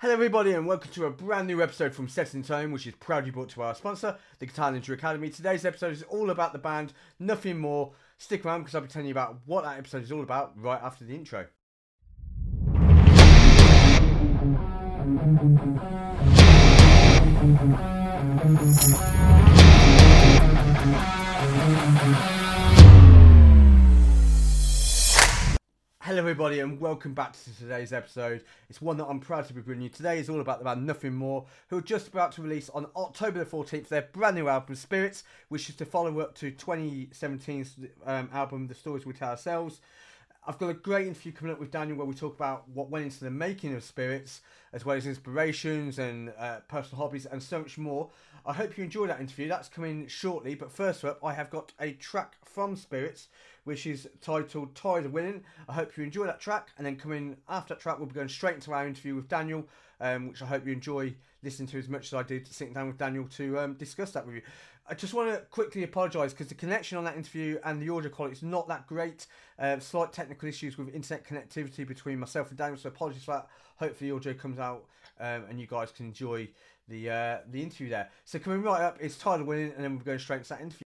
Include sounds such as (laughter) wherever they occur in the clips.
Hello, everybody, and welcome to a brand new episode from Set in Tone, which is proudly brought to our sponsor, the Guitar Ninja Academy. Today's episode is all about the band, nothing more. Stick around because I'll be telling you about what that episode is all about right after the intro. Hello, everybody, and welcome back to today's episode. It's one that I'm proud to be bringing you. Today is all about the band Nothing More, who are just about to release on October the 14th their brand new album, Spirits, which is to follow up to 2017's um, album, The Stories We Tell Ourselves. I've got a great interview coming up with Daniel where we talk about what went into the making of Spirits, as well as inspirations and uh, personal hobbies and so much more. I hope you enjoy that interview. That's coming shortly. But first up, I have got a track from Spirits, which is titled Tired of Winning. I hope you enjoy that track. And then coming after that track, we'll be going straight into our interview with Daniel, um, which I hope you enjoy listening to as much as I did sitting down with Daniel to um, discuss that with you. I just want to quickly apologise because the connection on that interview and the audio quality is not that great. Uh, slight technical issues with internet connectivity between myself and Daniel, so apologies for that. Hopefully, the audio comes out um, and you guys can enjoy the uh, the interview there. So coming right up is of Winning, and then we're going straight into that interview.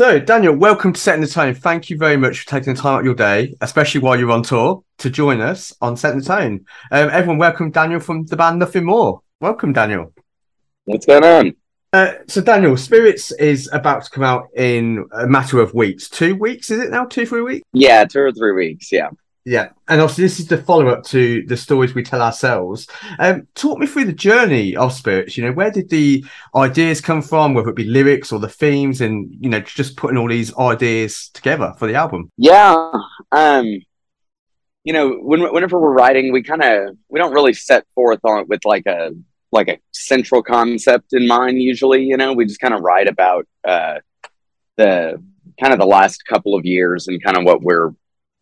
So, Daniel, welcome to Setting the Tone. Thank you very much for taking the time out of your day, especially while you're on tour, to join us on Setting the Tone. Um, everyone, welcome Daniel from the band Nothing More. Welcome, Daniel. What's going on? Uh, so Daniel, Spirits is about to come out in a matter of weeks. Two weeks, is it now? Two, three weeks? Yeah, two or three weeks. Yeah. Yeah, and obviously this is the follow-up to the stories we tell ourselves. Um, talk me through the journey of Spirits. You know, where did the ideas come from, whether it be lyrics or the themes, and you know, just putting all these ideas together for the album. Yeah. Um, you know, when, whenever we're writing, we kind of we don't really set forth on with like a like a central concept in mind. Usually, you know, we just kind of write about uh, the kind of the last couple of years and kind of what we're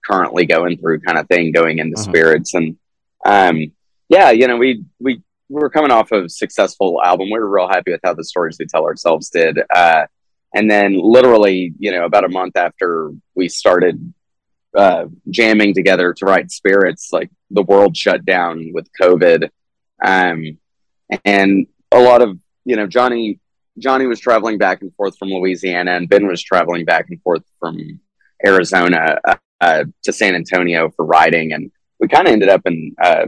currently going through, kind of thing, going into Mhm. spirits. And um, yeah, you know, we we we were coming off of a successful album. We were real happy with how the stories we tell ourselves did. Uh, and then literally, you know, about a month after we started uh, jamming together to write spirits like the world shut down with covid um, and a lot of you know johnny johnny was traveling back and forth from louisiana and ben was traveling back and forth from arizona uh, to san antonio for writing and we kind of ended up and uh,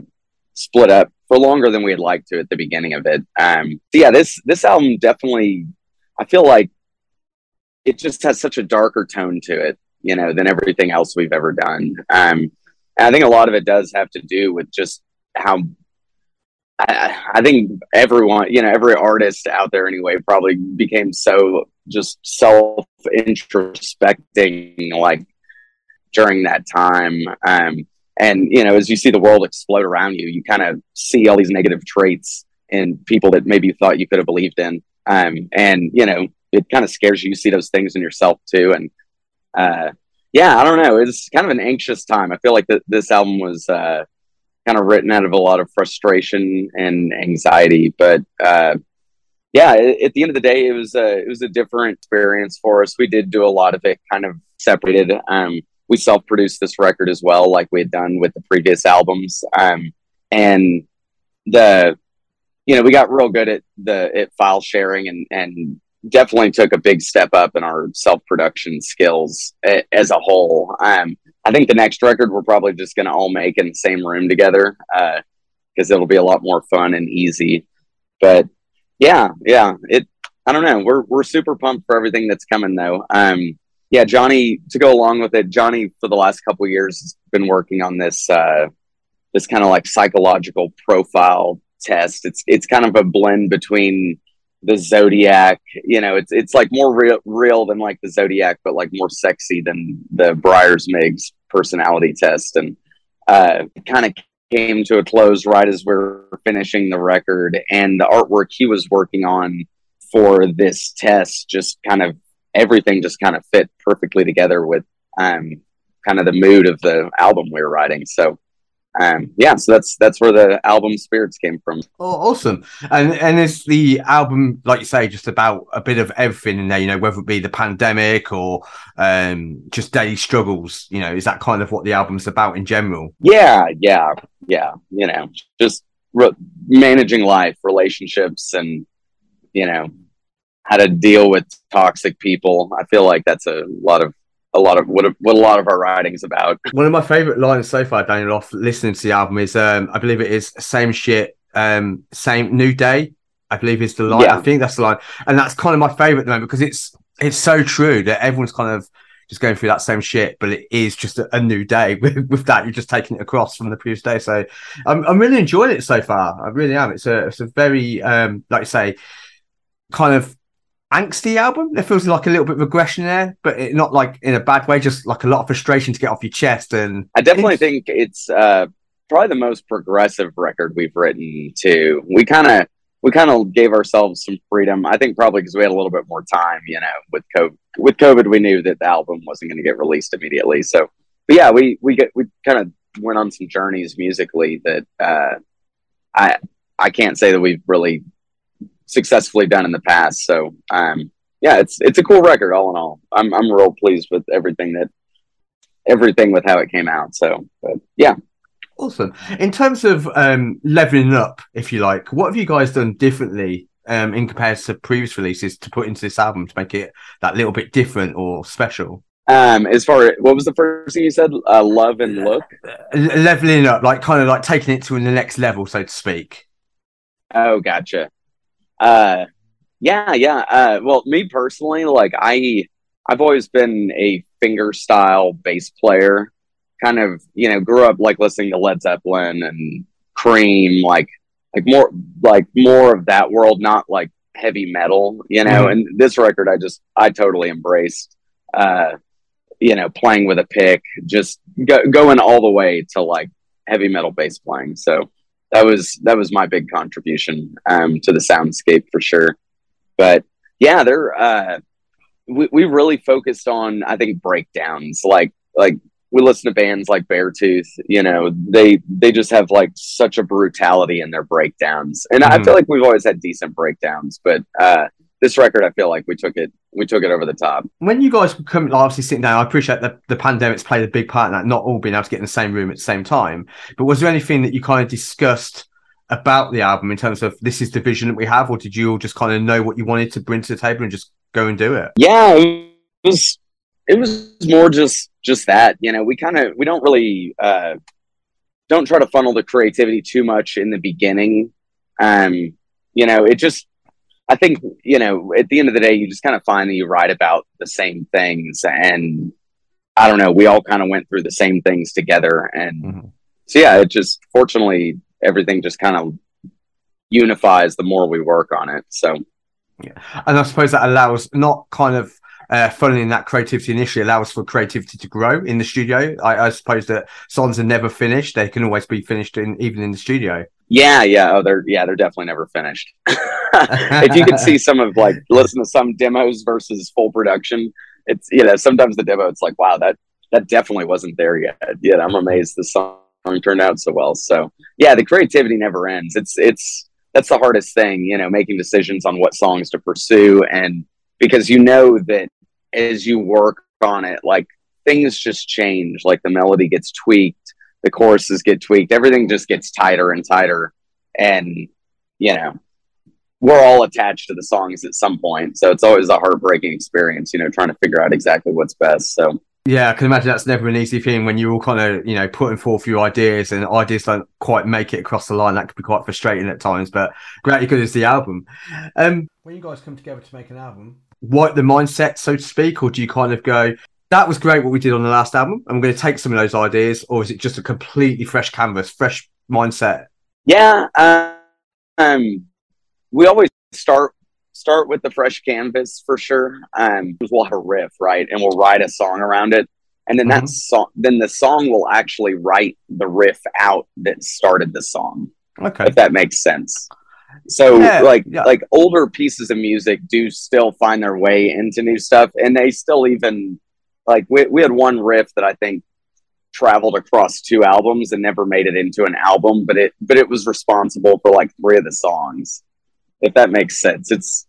split up for longer than we had liked to at the beginning of it um, so yeah this this album definitely i feel like it just has such a darker tone to it you know, than everything else we've ever done. Um, I think a lot of it does have to do with just how I, I think everyone, you know, every artist out there anyway, probably became so just self introspecting like during that time. Um, and, you know, as you see the world explode around you, you kind of see all these negative traits in people that maybe you thought you could have believed in. Um, and, you know, it kind of scares you. You see those things in yourself too. And, uh, yeah, I don't know. It's kind of an anxious time. I feel like th- this album was uh, kind of written out of a lot of frustration and anxiety. But uh, yeah, at the end of the day, it was a it was a different experience for us. We did do a lot of it kind of separated. Um, we self produced this record as well, like we had done with the previous albums. Um, and the you know we got real good at the at file sharing and and definitely took a big step up in our self production skills a, as a whole. Um, I think the next record we're probably just going to all make in the same room together because it'll be a lot more fun and easy. But yeah, yeah, it. I don't know. We're we're super pumped for everything that's coming though. Um, yeah, Johnny to go along with it. Johnny for the last couple years has been working on this uh, this kind of like psychological profile test. It's it's kind of a blend between the zodiac you know it's it's like more real real than like the zodiac but like more sexy than the briars miggs personality test and uh kind of came to a close right as we're finishing the record and the artwork he was working on for this test just kind of everything just kind of fit perfectly together with um kind of the mood of the album we were writing so um yeah so that's that's where the album spirits came from Oh, awesome! And and is the album, like you say, just about a bit of everything in there? You know, whether it be the pandemic or um, just daily struggles. You know, is that kind of what the album's about in general? yeah yeah yeah you know just re- managing life relationships and you know how to deal with toxic people i feel like that's a lot of a lot of what, what a lot of our writing's about One of my favorite lines so far, Daniel, off listening to the album is, um, I believe it is same shit, um, same new day. I believe is the line. Yeah. I think that's the line, and that's kind of my favorite at the moment because it's it's so true that everyone's kind of just going through that same shit, but it is just a, a new day. (laughs) With, with that, you're just taking it across from the previous day. So I'm I'm really enjoying it so far. I really am. It's a it's a very um like you say, kind of angsty album. There feels like a little bit of aggression there, but it, not like in a bad way. Just like a lot of frustration to get off your chest. And i definitely think it's uh probably the most progressive record we've written too we kind of we kind of gave ourselves some freedom i think probably because we had a little bit more time you know with covid with covid we knew that the album wasn't going to get released immediately so but yeah we we get we kind of went on some journeys musically that uh i i can't say that we've really successfully done in the past. So um yeah it's it's a cool record all in all. I'm i'm real pleased with everything that everything with how it came out so but yeah. Awesome. In terms of um, leveling up, if you like, what have you guys done differently um, in comparison to previous releases to put into this album to make it that little bit different or special? um as far as what was the first thing you said? Uh love and look? Leveling up, like kind of like taking it to the next level, so to speak. oh gotcha uh Yeah, yeah. Uh, well, me personally, like I, I've always been a finger style bass player. Kind of, you know, grew up like listening to Led Zeppelin and Cream, like, like more, like more of that world, not like heavy metal, you know. Mhm. And this record, I just, I totally embraced. Uh, you know, playing with a pick, just go, going all the way to like heavy metal bass playing. So that was that was my big contribution um, to the soundscape for sure. But yeah they're uh we, we really focused on i think breakdowns. Like like we listen to bands like beartooth you know they they just have like such a brutality in their breakdowns. And i Mhm. feel like we've always had decent breakdowns but uh this record i feel like we took it we took it over the top When you guys come, like, obviously sitting down, I appreciate that the pandemic's played a big part in that, not all being able to get in the same room at the same time. But was there anything that you kind of discussed about the album in terms of this is the vision that we have, or did you all just kind of know what you wanted to bring to the table and just go and do it? yeah it was it was more just just that you know we kind of we don't really uh don't try to funnel the creativity too much in the beginning um you know it just i think you know at the end of the day you just kind of find that you write about the same things and i don't know we all kind of went through the same things together and Mhm. so yeah it just fortunately everything just kind of unifies the more we work on it so yeah. And I suppose that allows not kind of uh, funneling that creativity initially allows for creativity to grow in the studio. I, I suppose that songs are never finished; they can always be finished in even in the studio. Yeah, yeah. Oh, they're yeah, they're definitely never finished. (laughs) (laughs) if you could see some of like listen to some demos versus full production, it's you know sometimes the demo it's like wow that that definitely wasn't there yet. Yet I'm amazed the song turned out so well. So yeah, the creativity never ends. It's it's that's the hardest thing, you know, making decisions on what songs to pursue and because you know that as you work on it, like things just change. Like the melody gets tweaked, the choruses get tweaked, everything just gets tighter and tighter. And, you know, we're all attached to the songs at some point. So it's always a heartbreaking experience, you know, trying to figure out exactly what's best. So Yeah, I can imagine that's never an easy thing when you're all kind of, you know, putting forth your ideas and ideas don't quite make it across the line. That could be quite frustrating at times, but great because it's the album. Um, when you guys come together to make an album, what the mindset, so to speak, or do you kind of go, that was great what we did on the last album, and we're going to take some of those ideas, or is it just a completely fresh canvas, fresh mindset? yeah, uh, um, we always start start with the fresh canvas for sure. Um, we'll have a riff, right, and we'll write a song around it, and then that Mhm. song, then the song will actually write the riff out that started the song. Okay. if that makes sense. So Yeah, like yeah. like older pieces of music do still find their way into new stuff and they still even like we we had one riff that I think traveled across two albums and never made it into an album but it but it was responsible for like three of the songs if that makes sense it's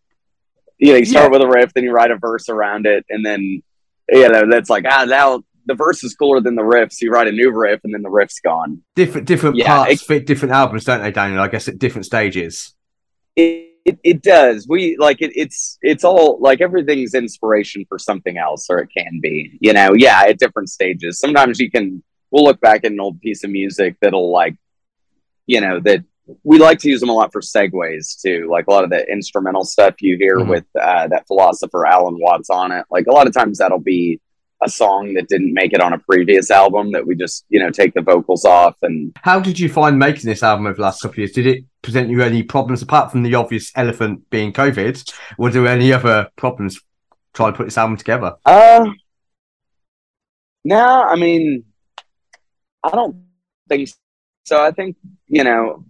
you know you start Yeah. with a riff then you write a verse around it and then you know that's like ah now the verse is cooler than the riff so you write a new riff and then the riff's gone Different different Yeah, parts fit different albums, don't they, Daniel? I guess at different stages. it, it, it does we like it, it's it's all like everything's inspiration for something else or it can be you know yeah at different stages sometimes you can we'll look back at an old piece of music that'll like you know that we like to use them a lot for segues too like a lot of the instrumental stuff you hear Mhm. with uh, that philosopher alan watts on it like a lot of times that'll be a song that didn't make it on a previous album that we just you know take the vocals off and How did you find making this album over the last couple of years? Did it present you any problems apart from the obvious elephant being COVID? Were there any other problems trying to put this album together? Uh, no, I mean, I don't think so. I think you know,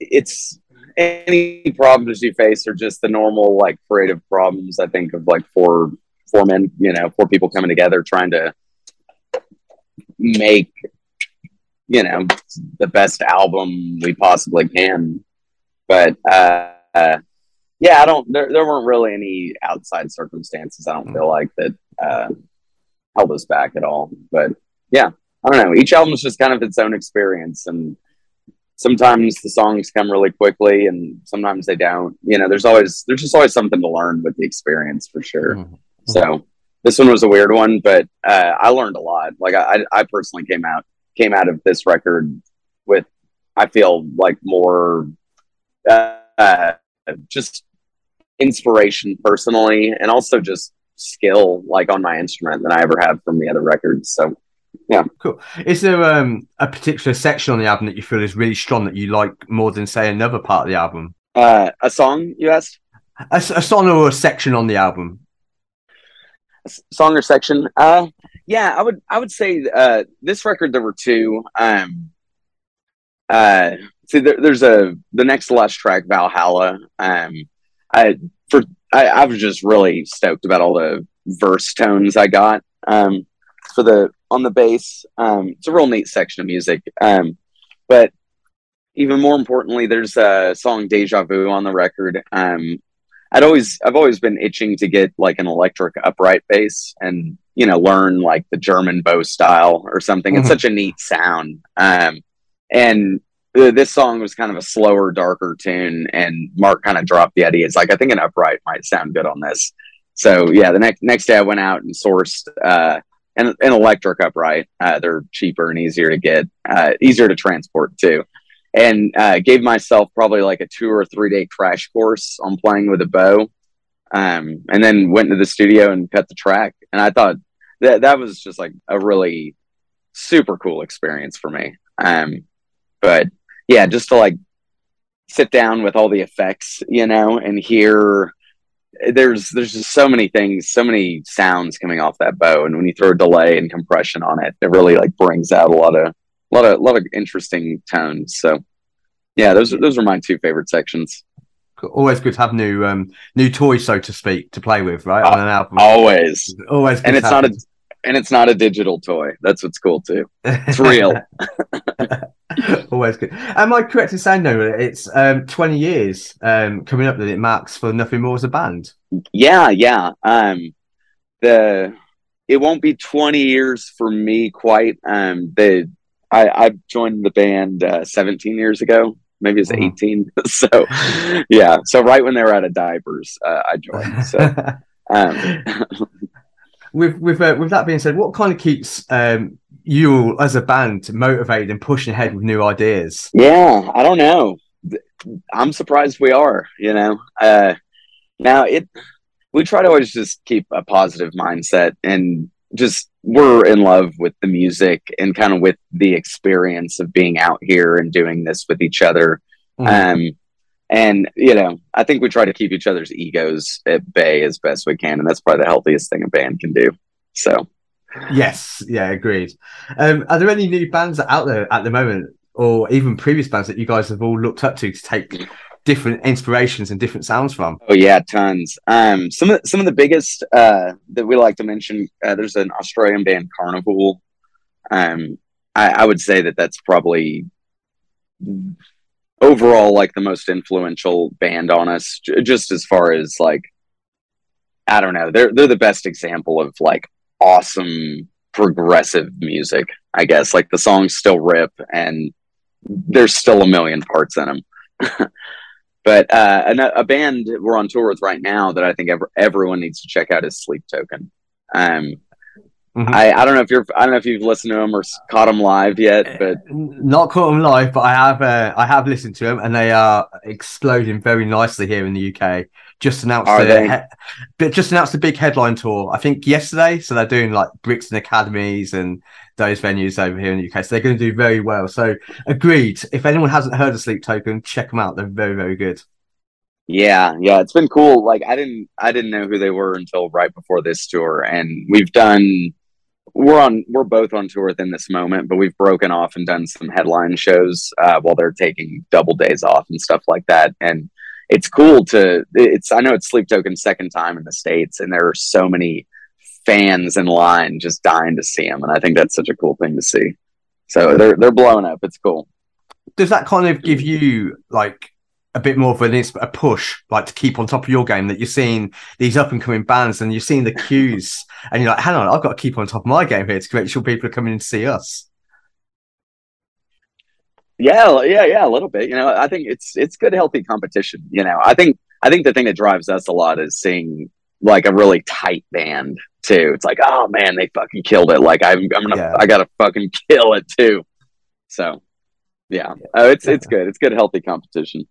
it's any problems you face are just the normal like creative problems. I think of like four four men, you know, four people coming together trying to make you know the best album we possibly can. But uh, uh yeah, I don't. There, there weren't really any outside circumstances. I don't feel like that uh, held us back at all. But yeah, I don't know. Each album is just kind of its own experience, and sometimes the songs come really quickly, and sometimes they don't. You know, there's always there's just always something to learn with the experience for sure. Mhm. So this one was a weird one, but uh, I learned a lot. Like I, I personally came out came out of this record with I feel like more uh, uh, just inspiration personally, and also just skill like on my instrument than I ever have from the other records. So Cool. Is there um, a particular section on the album that you feel is really strong that you like more than say another part of the album? uh, a song you asked, A song or a section on the album? a song or section? Uh, yeah, I would I would say uh, this record there were two. Um, uh, see, there, there's a the next last track Valhalla. Um, I for I, I was just really stoked about all the verse tones I got um, for the on the bass. Um, it's a real neat section of music. Um, but even more importantly, there's a song "Deja Vu" on the record. Um, I'd always I've always been itching to get like an electric upright bass and you know learn like the German bow style or something. It's Mhm. such a neat sound. Um, and this song was kind of a slower, darker tune, and Mark kind of dropped the idea. It's like I think an upright might sound good on this. So yeah, the next next day I went out and sourced uh, an, an electric upright. Uh, they're cheaper and easier to get, uh, easier to transport too, and uh, gave myself probably like a two or three day crash course on playing with a bow. Um, and then went to the studio and cut the track. And I thought that that was just like a really super cool experience for me. Um, but yeah, just to like sit down with all the effects, you know, and hear there's there's just so many things, so many sounds coming off that bow, and when you throw delay and compression on it, it really like brings out a lot of a lot of a lot of interesting tones. So yeah, those are those are my two favorite sections. Always good to have new um, new toys, so to speak, to play with, right? On an album. Always, Always good and it's not a and it's not a digital toy. That's what's cool too. It's real. (laughs) Always good. Am I correct in saying though it's um, 20 years um, coming up that it marks for Nothing More as a band? Yeah, yeah. Um, the it won't be twenty years for me quite. Um, the I I joined the band uh, seventeen years ago. Maybe it's Mhm. eighteen. (laughs) so yeah, so right when they were out of diapers, uh, I joined. So (laughs) um, with with uh, with that being said, what kind of keeps um, you as a band motivated and pushing ahead with new ideas? yeah, I don't know. I'm surprised we are. You know, uh, now it we try to always just keep a positive mindset and just we're in love with the music and kind of with the experience of being out here and doing this with each other. Mm. Um, and you know, I think we try to keep each other's egos at bay as best we can, and that's probably the healthiest thing a band can do. So Yes, yeah, agreed. Um, are there any new bands out there at the moment, or even previous bands that you guys have all looked up to to take different inspirations and different sounds from? Oh yeah, tons. Um, some of some of the biggest uh, that we like to mention. Uh, there's an Australian band, Karnivool. Um, I, I would say that that's probably overall like the most influential band on us. j- Just as far as like, I don't know, they're they're the best example of like awesome progressive music. I guess like the songs still rip and there's still a million parts in them. (laughs) But uh, a, a band we're on tour with right now that I think ever, everyone needs to check out is Sleep Token. Um, Mhm. I, I don't know if you're I don't know if you've listened to them or caught them live yet, but Not caught them live, but I have. Uh, I have listened to them, and they are exploding very nicely here in the UK. Just announced Are the he- just announced a big headline tour. I think yesterday. So they're doing like Brixton Academies and those venues over here in the UK. So they're going to do very well. So agreed. If anyone hasn't heard of Sleep Token, check them out. They're very very good. yeah, yeah, it's been cool. Like I didn't I didn't know who they were until right before this tour, and we've done we're on we're both on tour within this moment, but we've broken off and done some headline shows uh, while they're taking double days off and stuff like that, and it's cool to it's I know it's Sleep Token's second time in the states, and there are so many fans in line just dying to see them, and I think that's such a cool thing to see. So they're they're blowing up. It's cool. Does that kind of give you like a bit more of an a push, like to keep on top of your game? That you're seeing these up and coming bands, and you're seeing the cues, (laughs) and you're like, "Hang on, I've got to keep on top of my game here to make sure people are coming in to see us." Yeah, yeah, yeah, a little bit. You know, I think it's it's good, healthy competition. You know, I think I think the thing that drives us a lot is seeing like a really tight band too. It's like, oh man, they fucking killed it. Like I'm, I'm gonna, Yeah. I gotta fucking kill it too. So, yeah, oh, it's it's good. It's good, healthy competition.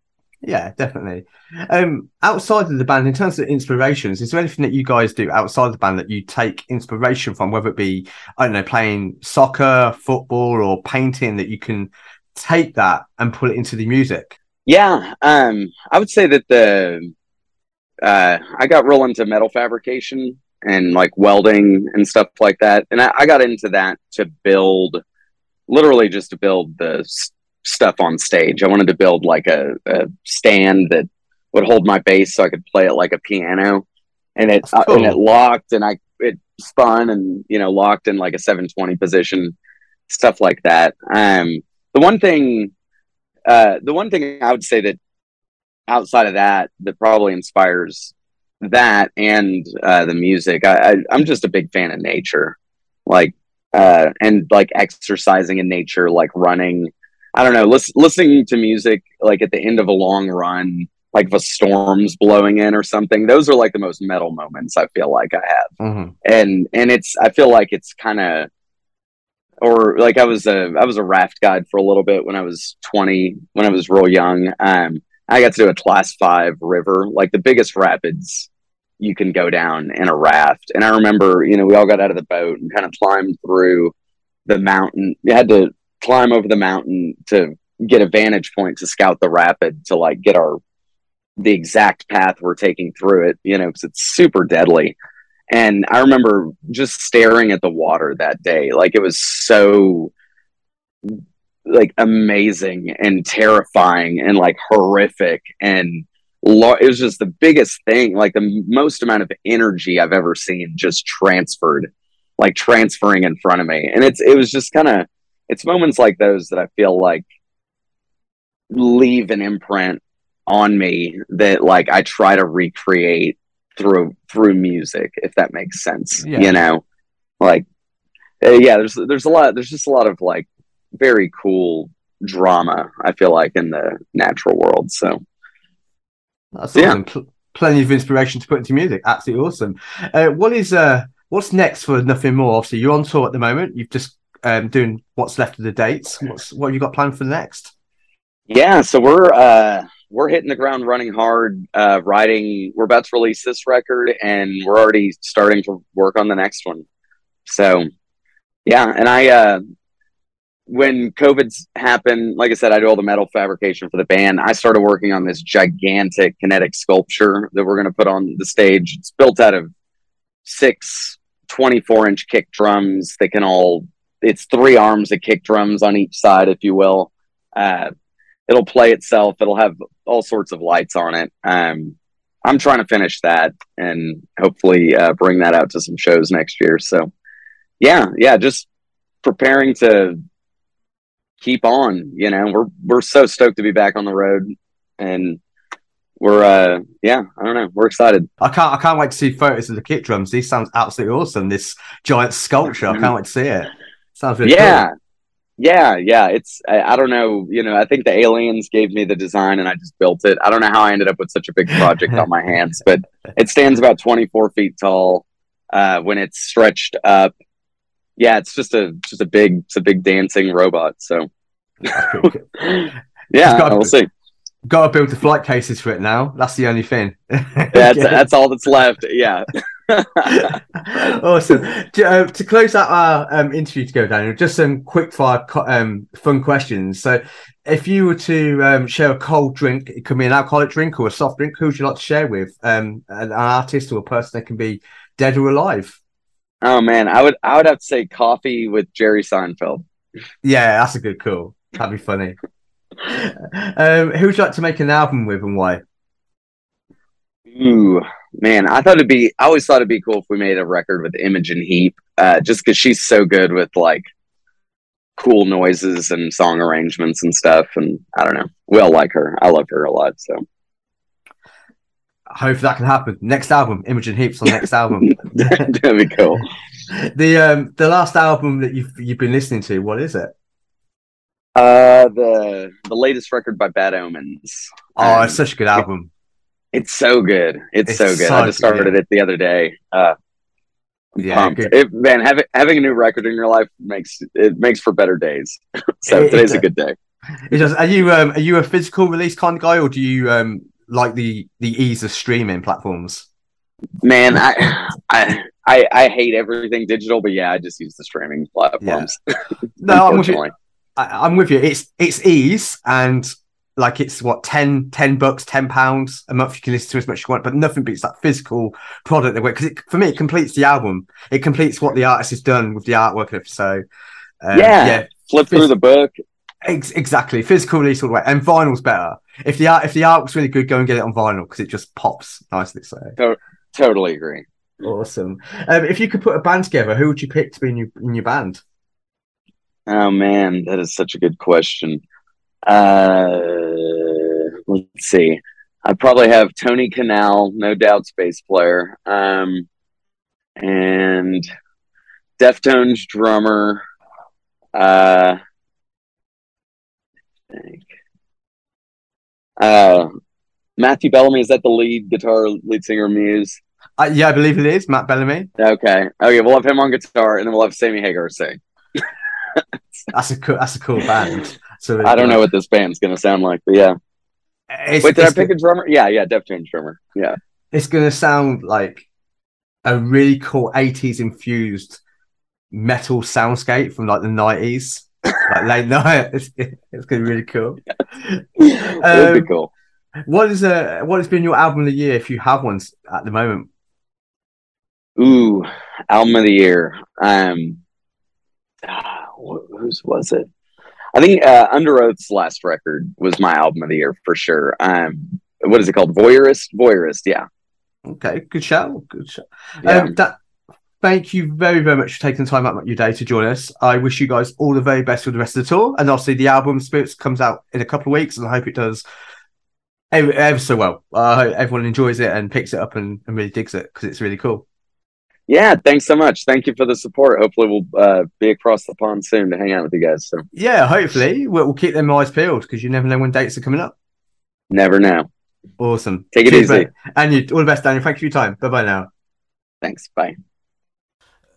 Yeah, definitely. Um, outside of the band, in terms of inspirations, is there anything that you guys do outside of the band that you take inspiration from, whether it be, I don't know, playing soccer, football, or painting, that you can take that and pull it into the music? Yeah, um, I would say that the uh, I got real into metal fabrication and like welding and stuff like that, and I, I got into that to build, literally just to build the stuff on stage. I wanted to build like a, a stand that would hold my bass so I could play it like a piano, and it That's uh, and it locked and I it spun and you know locked in like a 720 position, stuff like that. Um, the one thing uh, the one thing I would say that outside of that that probably inspires that and uh, the music, I, I, I'm just a big fan of nature, like uh, and like exercising in nature, like running. I don't know, lis- listening to music like at the end of a long run, like if a storm's blowing in or something. Those are like the most metal moments I feel like I have Mm-hmm. and and it's I feel like it's kind of or like I was a I was a raft guide for a little bit when I was 20 when I was real young um I got to do a class 5 river like the biggest rapids you can go down in a raft and I remember you know we all got out of the boat and kind of climbed through the mountain you had to climb over the mountain to get a vantage point to scout the rapid to like get our the exact path we're taking through it you know because it's super deadly and I remember just staring at the water that day. Like it was so like amazing and terrifying and like horrific and lo- it was just the biggest thing, like the most amount of energy I've ever seen just transferred, like transferring in front of me. And it's it was just kind of it's moments like those that I feel like leave an imprint on me that like I try to recreate through through music if that makes sense Yeah. you know like uh, yeah there's there's a lot there's just a lot of like very cool drama i feel like in the natural world so That's Yeah. awesome. Pl- plenty of inspiration to put into music. Absolutely awesome. Uh, what is uh what's next for Nothing More? Obviously, you're on tour at the moment. You've just um doing what's left of the dates. What's what have you got planned for next? yeah so we're uh we're hitting the ground running hard uh writing we're about to release this record and we're already starting to work on the next one so yeah and i uh when COVID's happened, like I said, I do all the metal fabrication for the band. I started working on this gigantic kinetic sculpture that we're going to put on the stage. It's built out of six 24 inch kick drums that can all, it's three arms of kick drums on each side, if you will. Uh, it'll play itself, it'll have all sorts of lights on it. Um, I'm trying to finish that and hopefully uh, bring that out to some shows next year. So, yeah, yeah, just preparing to keep on. You know, we're we're so stoked to be back on the road, and we're uh yeah, I don't know, we're excited. I can't I can't wait to see photos of the kick drums. These sounds absolutely awesome. This giant sculpture. I (laughs) can't wait to see it. Sounds really yeah. cool. Yeah, yeah, it's I, I don't know, you know, I think the aliens gave me the design and I just built it. I don't know how I ended up with such a big project on my hands, but (laughs) it stands about 24 feet tall uh when it's stretched up. Yeah, it's just a just a big it's a big dancing robot. So That's pretty cool. (laughs) yeah, got we'll see. Got to build the flight cases for it now. That's the only thing. That's (laughs) that's all that's left. Yeah. (laughs) awesome. J- uh, to close out our um, interview to go Daniel, just some quick fire co- um, fun questions. So, if you were to um, share a cold drink, it could be an alcoholic drink or a soft drink. Who would you like to share with? Um, an, an artist or a person that can be dead or alive? Oh man, I would I would have to say coffee with Jerry Seinfeld. Yeah, that's a good call. That'd be funny. (laughs) um, who would you like to make an album with and why? Ooh, man, I thought it'd be. I always thought it'd be cool if we made a record with Imogen Heap, uh, just because she's so good with like cool noises and song arrangements and stuff. And I don't know, we all like her. I love her a lot. So Hopefully that can happen. Next album, Imogen Heap's on next (laughs) album. (laughs) that'd be cool. the um the last album that you've you've been listening to, what is it? Uh, the the latest record by Bad Omens. Oh, Um, it's such a good album. It's so good. It's, It's so good. so I just started good. it the other day. Uh, Yeah. It, man, having having a new record in your life makes it makes for better days. (laughs) so It- today's it- a good day. Does. Are you um, are you a physical release kind of guy, or do you um, like the the ease of streaming platforms? Man, I, I I I hate everything digital, but yeah, I just use the streaming platforms. (laughs) No, I'm with you. I, I'm with you. It's it's ease and like it's what 10, 10 bucks, ten pounds a month. You can listen to as much as you want, but nothing beats that physical product. Because for me, it completes the album. It completes what the artist has done with the artwork. of. So um, Yeah. yeah, Flip through the book. ex- exactly. Physical release all the way, and vinyl's better. If the art if the artwork's really good, go and get it on vinyl because it just pops nicely. So Totally agree. awesome. Um, if you could put a band together, who would you pick to be in your in your band? Oh man, that is such a good question. Uh, let's see. I'd probably have Tony Kanal, no doubt, bass player, um, and Deftones drummer. Uh, I think. Uh, Matthew Bellamy is that the lead guitar lead singer Muse? Uh, yeah, I believe it is Matt Bellamy. Okay, okay, we'll have him on guitar, and then we'll have Sammy Hagar sing. That's a cool, that's a cool band. So I don't know what this band's gonna sound like, but yeah. It's, Wait, did I pick a drummer? Yeah, yeah, Deftones drummer. Yeah. it's gonna sound like a really cool '80s infused metal soundscape from like the '90s, like late (laughs) night. It's, it's gonna be really cool. (laughs) It would Um, be cool. What is uh what has been your album of the year if you have one at the moment? Ooh, album of the year. Um, ah, whose was it? I think uh, Underoath's last record was my album of the year for sure. Um, what is it called? Voyeurist. Voyeurist. Yeah. Okay, good show. Good shout. Yeah. Um, that, thank you very, very much for taking the time out of your day to join us. I wish you guys all the very best with the rest of the tour. And obviously, the album Spirits comes out in a couple of weeks, and I hope it does ever, ever so well. I hope everyone enjoys it and picks it up and, and really digs it because it's really cool. Yeah. Thanks so much. Thank you for the support. Hopefully, we'll uh, be across the pond soon to hang out with you guys. So Yeah, hopefully, we'll, we'll keep them eyes peeled because you never know when dates are coming up. never know. Awesome. Take it Cheers, easy. mate. And you, all the best, Daniel. Thank you for your time. Bye bye now. Thanks. Bye.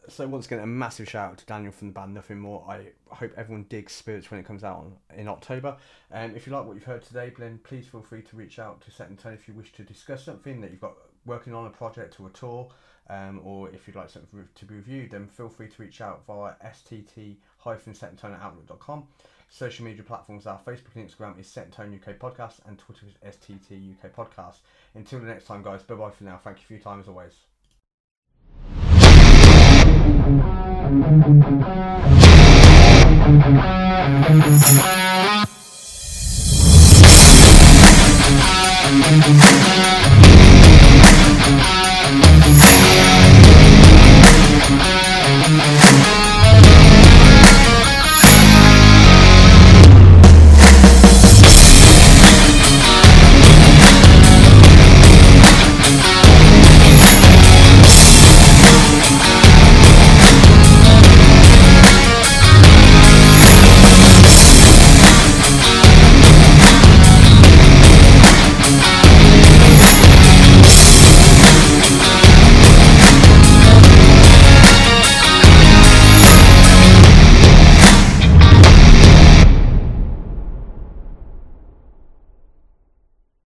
So once again, a massive shout out to Daniel from the band Nothing More. I hope everyone digs Spirits when it comes out on, in October. Um, if you like what you've heard today, then please feel free to reach out to Set and Tone if you wish to discuss something that you've got working on a project or a tour, um, or if you'd like something to be reviewed, then feel free to reach out via at outlook.com. Social media platforms are Facebook and Instagram is Set Tone UK Podcast and Twitter is STT UK Podcast. Until the next time, guys, bye bye for now. Thank you for your time as always.